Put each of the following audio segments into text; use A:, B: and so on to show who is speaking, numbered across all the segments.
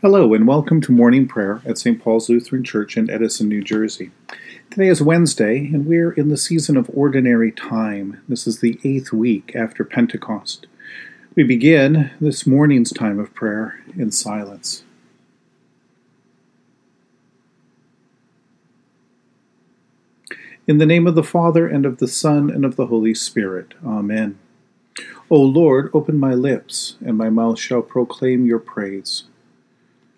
A: Hello, and welcome to morning prayer at St. Paul's Lutheran Church in Edison, New Jersey. Today is Wednesday, and we're in the season of ordinary time. This is the eighth week after Pentecost. We begin this morning's time of prayer in silence. In the name of the Father, and of the Son, and of the Holy Spirit. Amen. O Lord, open my lips, and my mouth shall proclaim your praise.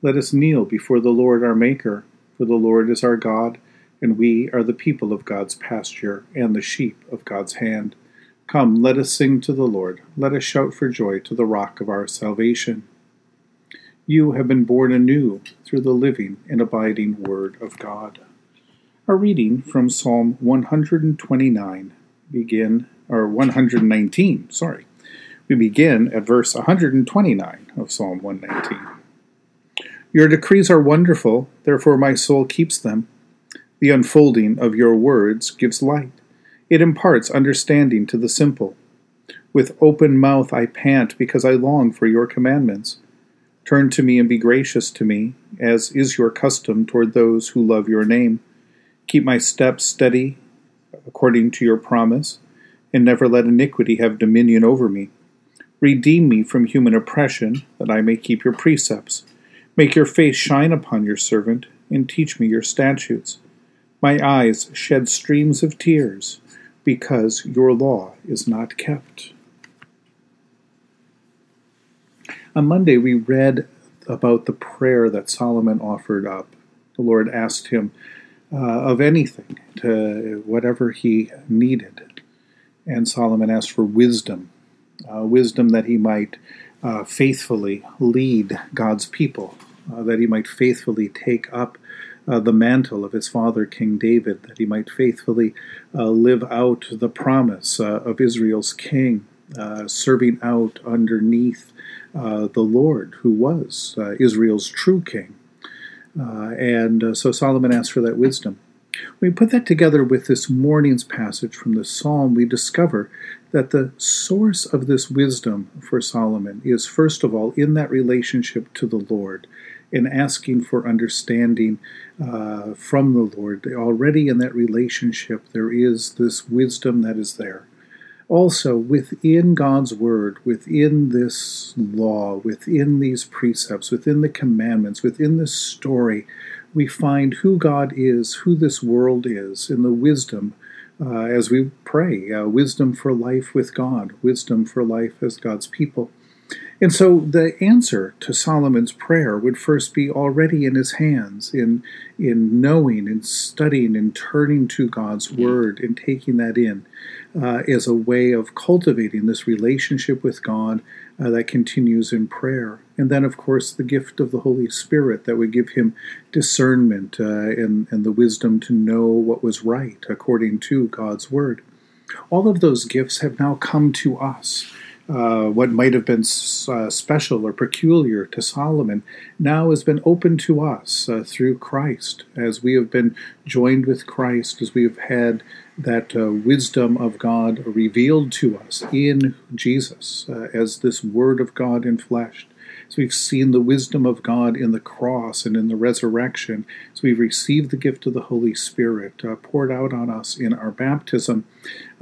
A: Let us kneel before the Lord our Maker, for the Lord is our God, and we are the people of God's pasture and the sheep of God's hand. Come, let us sing to the Lord. Let us shout for joy to the rock of our salvation. You have been born anew through the living and abiding Word of God. Our reading from Psalm 129 begin or 119, sorry. We begin at verse 129 of Psalm 119. Your decrees are wonderful, therefore my soul keeps them. The unfolding of your words gives light. It imparts understanding to the simple. With open mouth I pant because I long for your commandments. Turn to me and be gracious to me, as is your custom toward those who love your name. Keep my steps steady according to your promise, and never let iniquity have dominion over me. Redeem me from human oppression, that I may keep your precepts. Make your face shine upon your servant, and teach me your statutes. My eyes shed streams of tears, because your law is not kept. On Monday, we read about the prayer that Solomon offered up. The Lord asked him uh, of anything, to whatever he needed. And Solomon asked for wisdom, uh, wisdom that he might uh, faithfully lead God's people uh, that he might faithfully take up uh, the mantle of his father, King David, that he might faithfully uh, live out the promise uh, of Israel's king, uh, serving out underneath the Lord, who was Israel's true king. and so Solomon asked for that wisdom. When we put that together with this morning's passage from the psalm, we discover that the source of this wisdom for Solomon is, first of all, in that relationship to the Lord in asking for understanding uh, from the Lord. Already in that relationship, there is this wisdom that is there. Also, within God's Word, within this law, within these precepts, within the commandments, within this story, we find who God is, who this world is, in the wisdom uh, as we pray uh, wisdom for life with God, wisdom for life as God's people. And so the answer to Solomon's prayer would first be already in his hands, in, in knowing and studying and turning to God's word and taking that in uh, as a way of cultivating this relationship with God uh, that continues in prayer. And then, of course, the gift of the Holy Spirit that would give him discernment uh, and, and the wisdom to know what was right according to God's word. All of those gifts have now come to us. Uh, what might have been uh, special or peculiar to Solomon now has been open to us uh, through Christ, as we have been joined with Christ, as we have had that uh, wisdom of God revealed to us in Jesus uh, as this Word of God in flesh. So we've seen the wisdom of God in the cross and in the resurrection. So we've received the gift of the Holy Spirit uh, poured out on us in our baptism,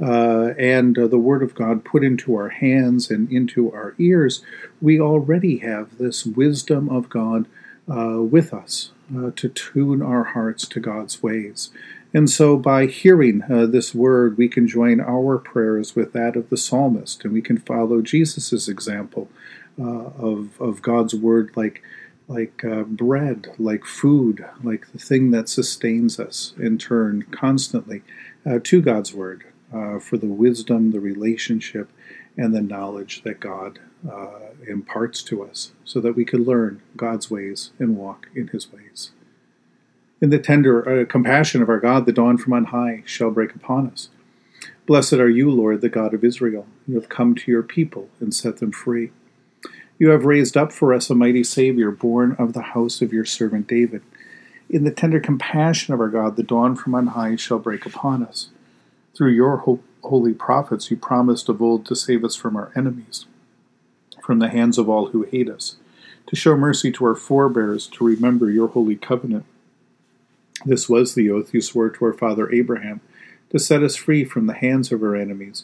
A: uh, and uh, the Word of God put into our hands and into our ears. We already have this wisdom of God uh, with us. uh, to tune our hearts to God's ways. And so, by hearing uh, this word, we can join our prayers with that of the psalmist, and we can follow Jesus' example uh, of, of God's word like, like uh, bread, like food, like the thing that sustains us, in turn constantly uh, to God's word uh, for the wisdom, the relationship, and the knowledge that God uh, imparts to us so that we could learn God's ways and walk in his ways. In the tender uh, compassion of our God, the dawn from on high shall break upon us. Blessed are you, Lord, the God of Israel. You have come to your people and set them free. You have raised up for us a mighty Savior, born of the house of your servant David. In the tender compassion of our God, the dawn from on high shall break upon us. Through your holy prophets, you promised of old to save us from our enemies from the hands of all who hate us, to show mercy to our forebears, to remember your holy covenant. This was the oath you swore to our father Abraham, to set us free from the hands of our enemies,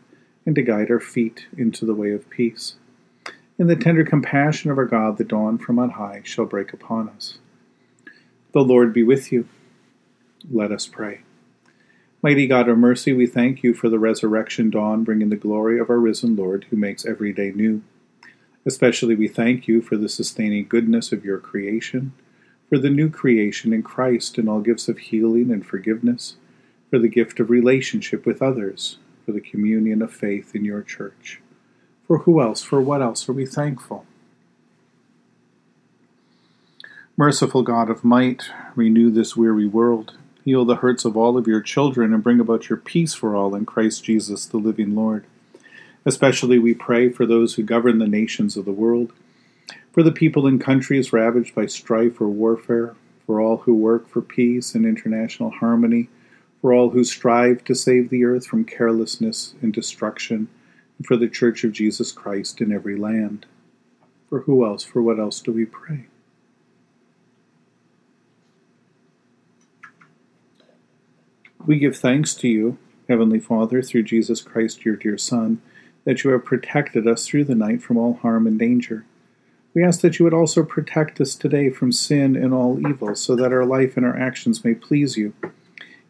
A: and to guide our feet into the way of peace. In the tender compassion of our God, the dawn from on high shall break upon us. The Lord be with you. Let us pray. Mighty God of mercy, we thank you for the resurrection dawn, bringing the glory of our risen Lord, who makes every day new. Especially we thank you for the sustaining goodness of your creation, for the new creation in Christ and all gifts of healing and forgiveness, for the gift of relationship with others, for the communion of faith in your church. For who else, for what else are we thankful? Merciful God of might, renew this weary world Heal the hurts of all of your children and bring about your peace for all in Christ Jesus, the living Lord. Especially we pray for those who govern the nations of the world, for the people in countries ravaged by strife or warfare, for all who work for peace and international harmony, for all who strive to save the earth from carelessness and destruction, and for the Church of Jesus Christ in every land. For who else, for what else do we pray? We give thanks to you, Heavenly Father, through Jesus Christ, your dear Son, that you have protected us through the night from all harm and danger. We ask that you would also protect us today from sin and all evil, so that our life and our actions may please you.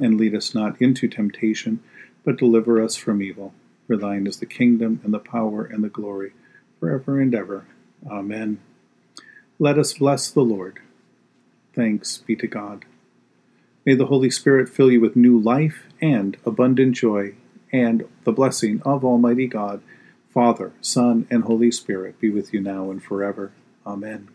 A: And lead us not into temptation, but deliver us from evil. For thine is the kingdom, and the power, and the glory, forever and ever. Amen. Let us bless the Lord. Thanks be to God. May the Holy Spirit fill you with new life and abundant joy, and the blessing of Almighty God, Father, Son, and Holy Spirit be with you now and forever. Amen.